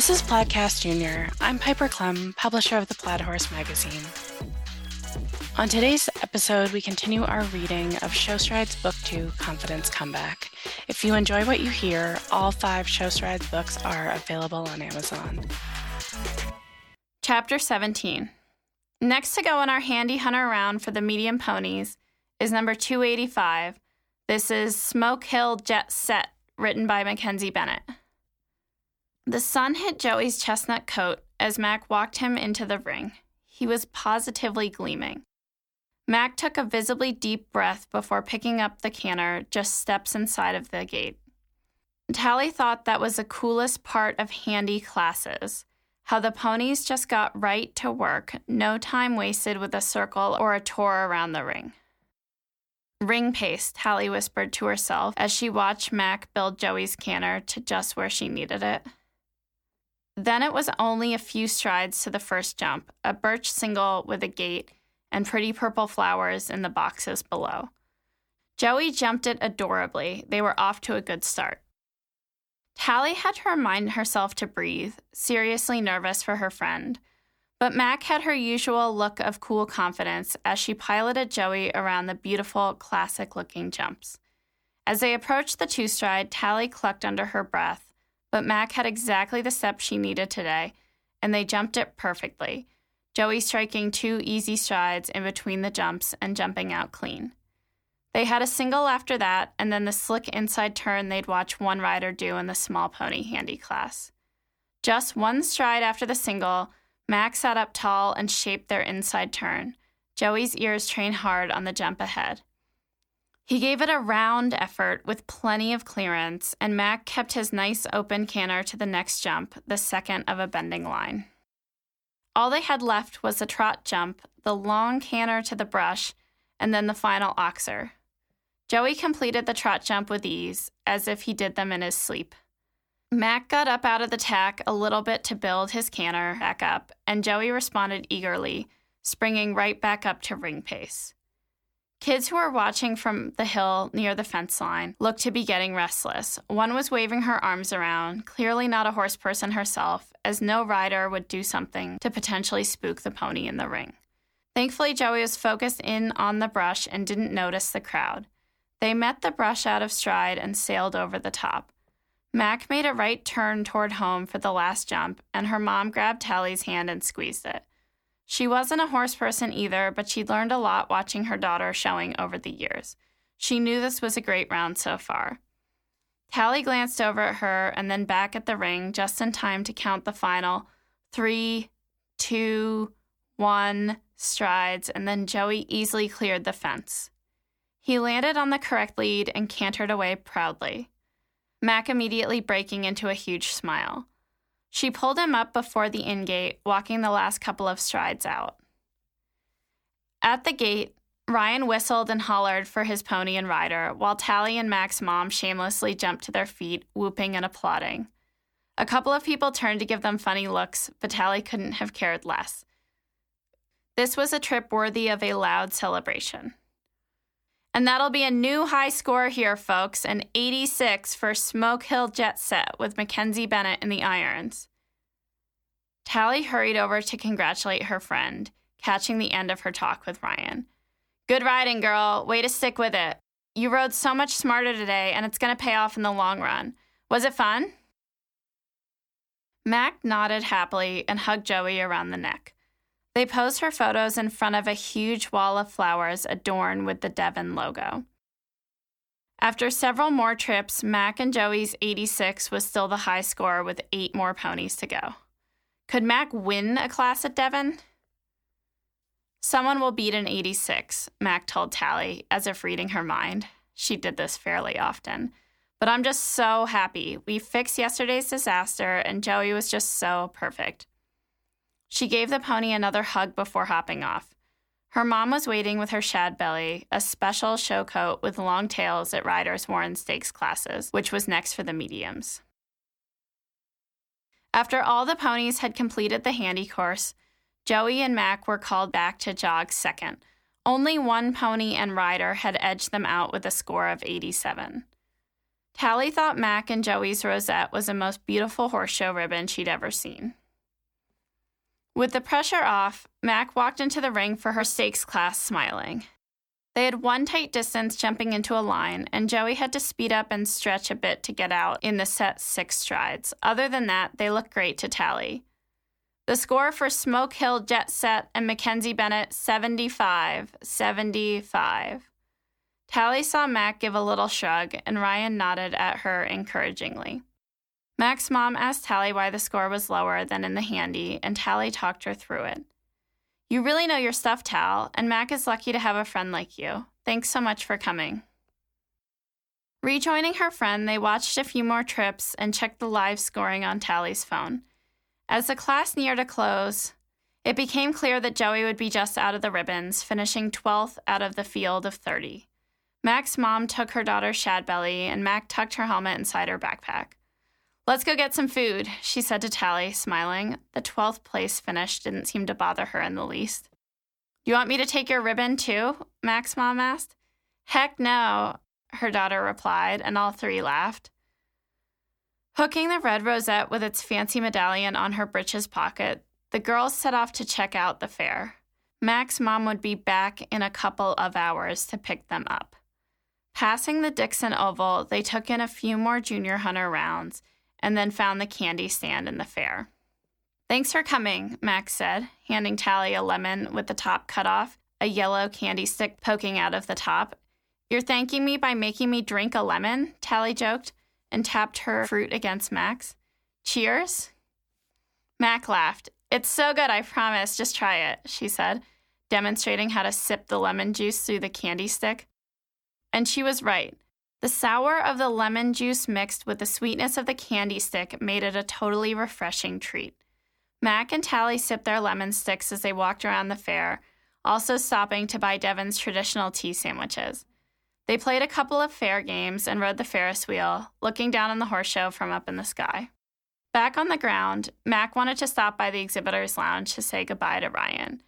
This is Plaidcast Junior. I'm Piper Klemm, publisher of the Plaid Horse magazine. On today's episode, we continue our reading of Show Strides Book 2 Confidence Comeback. If you enjoy what you hear, all five Show Strides books are available on Amazon. Chapter 17 Next to go in our handy hunter round for the medium ponies is number 285. This is Smoke Hill Jet Set, written by Mackenzie Bennett. The sun hit Joey's chestnut coat as Mac walked him into the ring. He was positively gleaming. Mac took a visibly deep breath before picking up the canter just steps inside of the gate. Tally thought that was the coolest part of handy classes how the ponies just got right to work, no time wasted with a circle or a tour around the ring. Ring pace, Tally whispered to herself as she watched Mac build Joey's canter to just where she needed it. Then it was only a few strides to the first jump, a birch single with a gate and pretty purple flowers in the boxes below. Joey jumped it adorably. They were off to a good start. Tally had to remind herself to breathe, seriously nervous for her friend. But Mac had her usual look of cool confidence as she piloted Joey around the beautiful, classic looking jumps. As they approached the two stride, Tally clucked under her breath, but Mac had exactly the step she needed today, and they jumped it perfectly, Joey striking two easy strides in between the jumps and jumping out clean. They had a single after that, and then the slick inside turn they'd watch one rider do in the small pony handy class. Just one stride after the single, Mac sat up tall and shaped their inside turn. Joey's ears trained hard on the jump ahead. He gave it a round effort with plenty of clearance, and Mac kept his nice open canter to the next jump, the second of a bending line. All they had left was the trot jump, the long canter to the brush, and then the final oxer. Joey completed the trot jump with ease, as if he did them in his sleep. Mac got up out of the tack a little bit to build his canter back up, and Joey responded eagerly, springing right back up to ring pace. Kids who were watching from the hill near the fence line looked to be getting restless. One was waving her arms around, clearly not a horse person herself, as no rider would do something to potentially spook the pony in the ring. Thankfully, Joey was focused in on the brush and didn't notice the crowd. They met the brush out of stride and sailed over the top. Mac made a right turn toward home for the last jump, and her mom grabbed Tally's hand and squeezed it. She wasn't a horse person either, but she'd learned a lot watching her daughter showing over the years. She knew this was a great round so far. Tally glanced over at her and then back at the ring just in time to count the final three, two, one strides, and then Joey easily cleared the fence. He landed on the correct lead and cantered away proudly, Mac immediately breaking into a huge smile. She pulled him up before the in gate, walking the last couple of strides out. At the gate, Ryan whistled and hollered for his pony and rider, while Tally and Mac's mom shamelessly jumped to their feet, whooping and applauding. A couple of people turned to give them funny looks, but Tally couldn't have cared less. This was a trip worthy of a loud celebration. And that'll be a new high score here, folks an 86 for Smoke Hill Jet Set with Mackenzie Bennett in the irons. Tally hurried over to congratulate her friend, catching the end of her talk with Ryan. Good riding, girl. Way to stick with it. You rode so much smarter today, and it's going to pay off in the long run. Was it fun? Mac nodded happily and hugged Joey around the neck. They pose for photos in front of a huge wall of flowers adorned with the Devon logo. After several more trips, Mac and Joey's 86 was still the high score with eight more ponies to go. Could Mac win a class at Devon? Someone will beat an 86, Mac told Tally, as if reading her mind. She did this fairly often. But I'm just so happy. We fixed yesterday's disaster, and Joey was just so perfect. She gave the pony another hug before hopping off. Her mom was waiting with her shad belly, a special show coat with long tails that riders wore in stakes classes, which was next for the mediums. After all the ponies had completed the handy course, Joey and Mac were called back to jog second. Only one pony and rider had edged them out with a score of 87. Tally thought Mac and Joey's rosette was the most beautiful horse show ribbon she'd ever seen. With the pressure off, Mac walked into the ring for her stakes class smiling. They had one tight distance jumping into a line, and Joey had to speed up and stretch a bit to get out in the set six strides. Other than that, they looked great to tally. The score for Smoke Hill, Jet Set, and Mackenzie Bennett 75 75. Tally saw Mac give a little shrug, and Ryan nodded at her encouragingly. Mac's mom asked Tally why the score was lower than in the handy, and Tally talked her through it. You really know your stuff, Tal, and Mac is lucky to have a friend like you. Thanks so much for coming. Rejoining her friend, they watched a few more trips and checked the live scoring on Tally's phone. As the class neared a close, it became clear that Joey would be just out of the ribbons, finishing 12th out of the field of 30. Mac's mom took her daughter Shadbelly, and Mac tucked her helmet inside her backpack. Let's go get some food, she said to Tally, smiling. The 12th place finish didn't seem to bother her in the least. You want me to take your ribbon too? Mac's mom asked. Heck no, her daughter replied, and all three laughed. Hooking the red rosette with its fancy medallion on her breeches pocket, the girls set off to check out the fair. Mac's mom would be back in a couple of hours to pick them up. Passing the Dixon Oval, they took in a few more junior hunter rounds and then found the candy stand in the fair. Thanks for coming, Max said, handing Tally a lemon with the top cut off, a yellow candy stick poking out of the top. You're thanking me by making me drink a lemon? Tally joked and tapped her fruit against Max. Cheers? Mac laughed. It's so good, I promise. Just try it, she said, demonstrating how to sip the lemon juice through the candy stick. And she was right. The sour of the lemon juice mixed with the sweetness of the candy stick made it a totally refreshing treat. Mac and Tally sipped their lemon sticks as they walked around the fair, also stopping to buy Devon's traditional tea sandwiches. They played a couple of fair games and rode the Ferris wheel, looking down on the horse show from up in the sky. Back on the ground, Mac wanted to stop by the exhibitor's lounge to say goodbye to Ryan.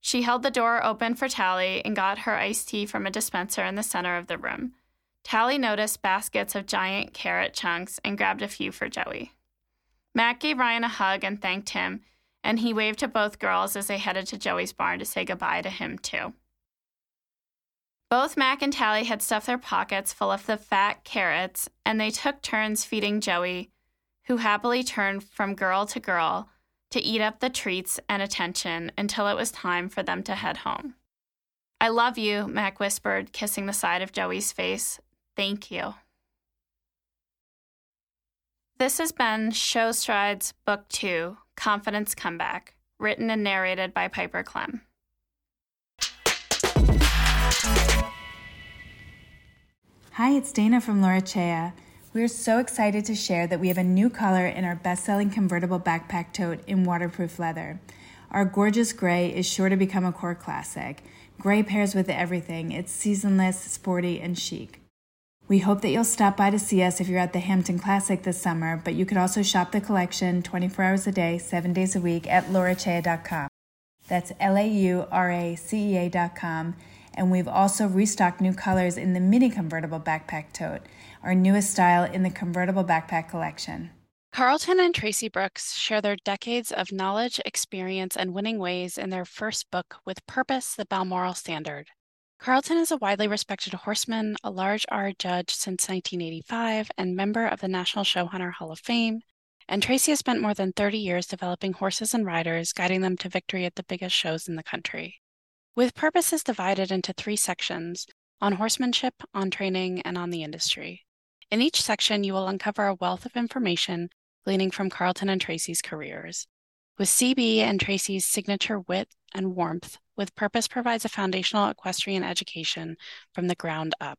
She held the door open for Tally and got her iced tea from a dispenser in the center of the room. Tally noticed baskets of giant carrot chunks and grabbed a few for Joey. Mac gave Ryan a hug and thanked him, and he waved to both girls as they headed to Joey's barn to say goodbye to him, too. Both Mac and Tally had stuffed their pockets full of the fat carrots, and they took turns feeding Joey, who happily turned from girl to girl to eat up the treats and attention until it was time for them to head home. I love you, Mac whispered, kissing the side of Joey's face Thank you. This has been Show Strides Book 2 Confidence Comeback, written and narrated by Piper Klemm. Hi, it's Dana from Laura We are so excited to share that we have a new color in our best selling convertible backpack tote in waterproof leather. Our gorgeous gray is sure to become a core classic. Gray pairs with everything, it's seasonless, sporty, and chic. We hope that you'll stop by to see us if you're at the Hampton Classic this summer, but you could also shop the collection 24 hours a day, 7 days a week at lauracea.com. That's L A U R A C E A.com. And we've also restocked new colors in the mini convertible backpack tote, our newest style in the convertible backpack collection. Carlton and Tracy Brooks share their decades of knowledge, experience, and winning ways in their first book, With Purpose, the Balmoral Standard. Carlton is a widely respected horseman, a large R judge since 1985, and member of the National Showhunter Hall of Fame. And Tracy has spent more than 30 years developing horses and riders, guiding them to victory at the biggest shows in the country. With Purpose is divided into three sections on horsemanship, on training, and on the industry. In each section, you will uncover a wealth of information gleaning from Carlton and Tracy's careers. With CB and Tracy's signature wit and warmth, with Purpose provides a foundational equestrian education from the ground up.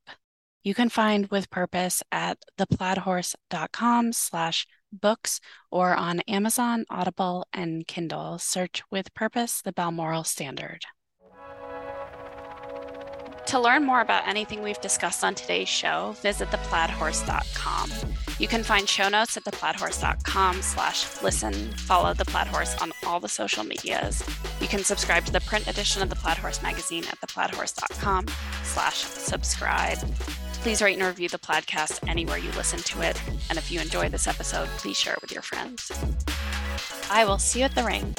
You can find With Purpose at theplaidhorse.com slash books or on Amazon, Audible, and Kindle. Search With Purpose, the Balmoral Standard. To learn more about anything we've discussed on today's show, visit theplaidhorse.com. You can find show notes at theplaidhorse.com slash listen. Follow The Plaid Horse on all the social medias. You can subscribe to the print edition of The Plaid Horse magazine at theplaidhorse.com slash subscribe. Please rate and review the podcast anywhere you listen to it. And if you enjoy this episode, please share it with your friends. I will see you at the ring.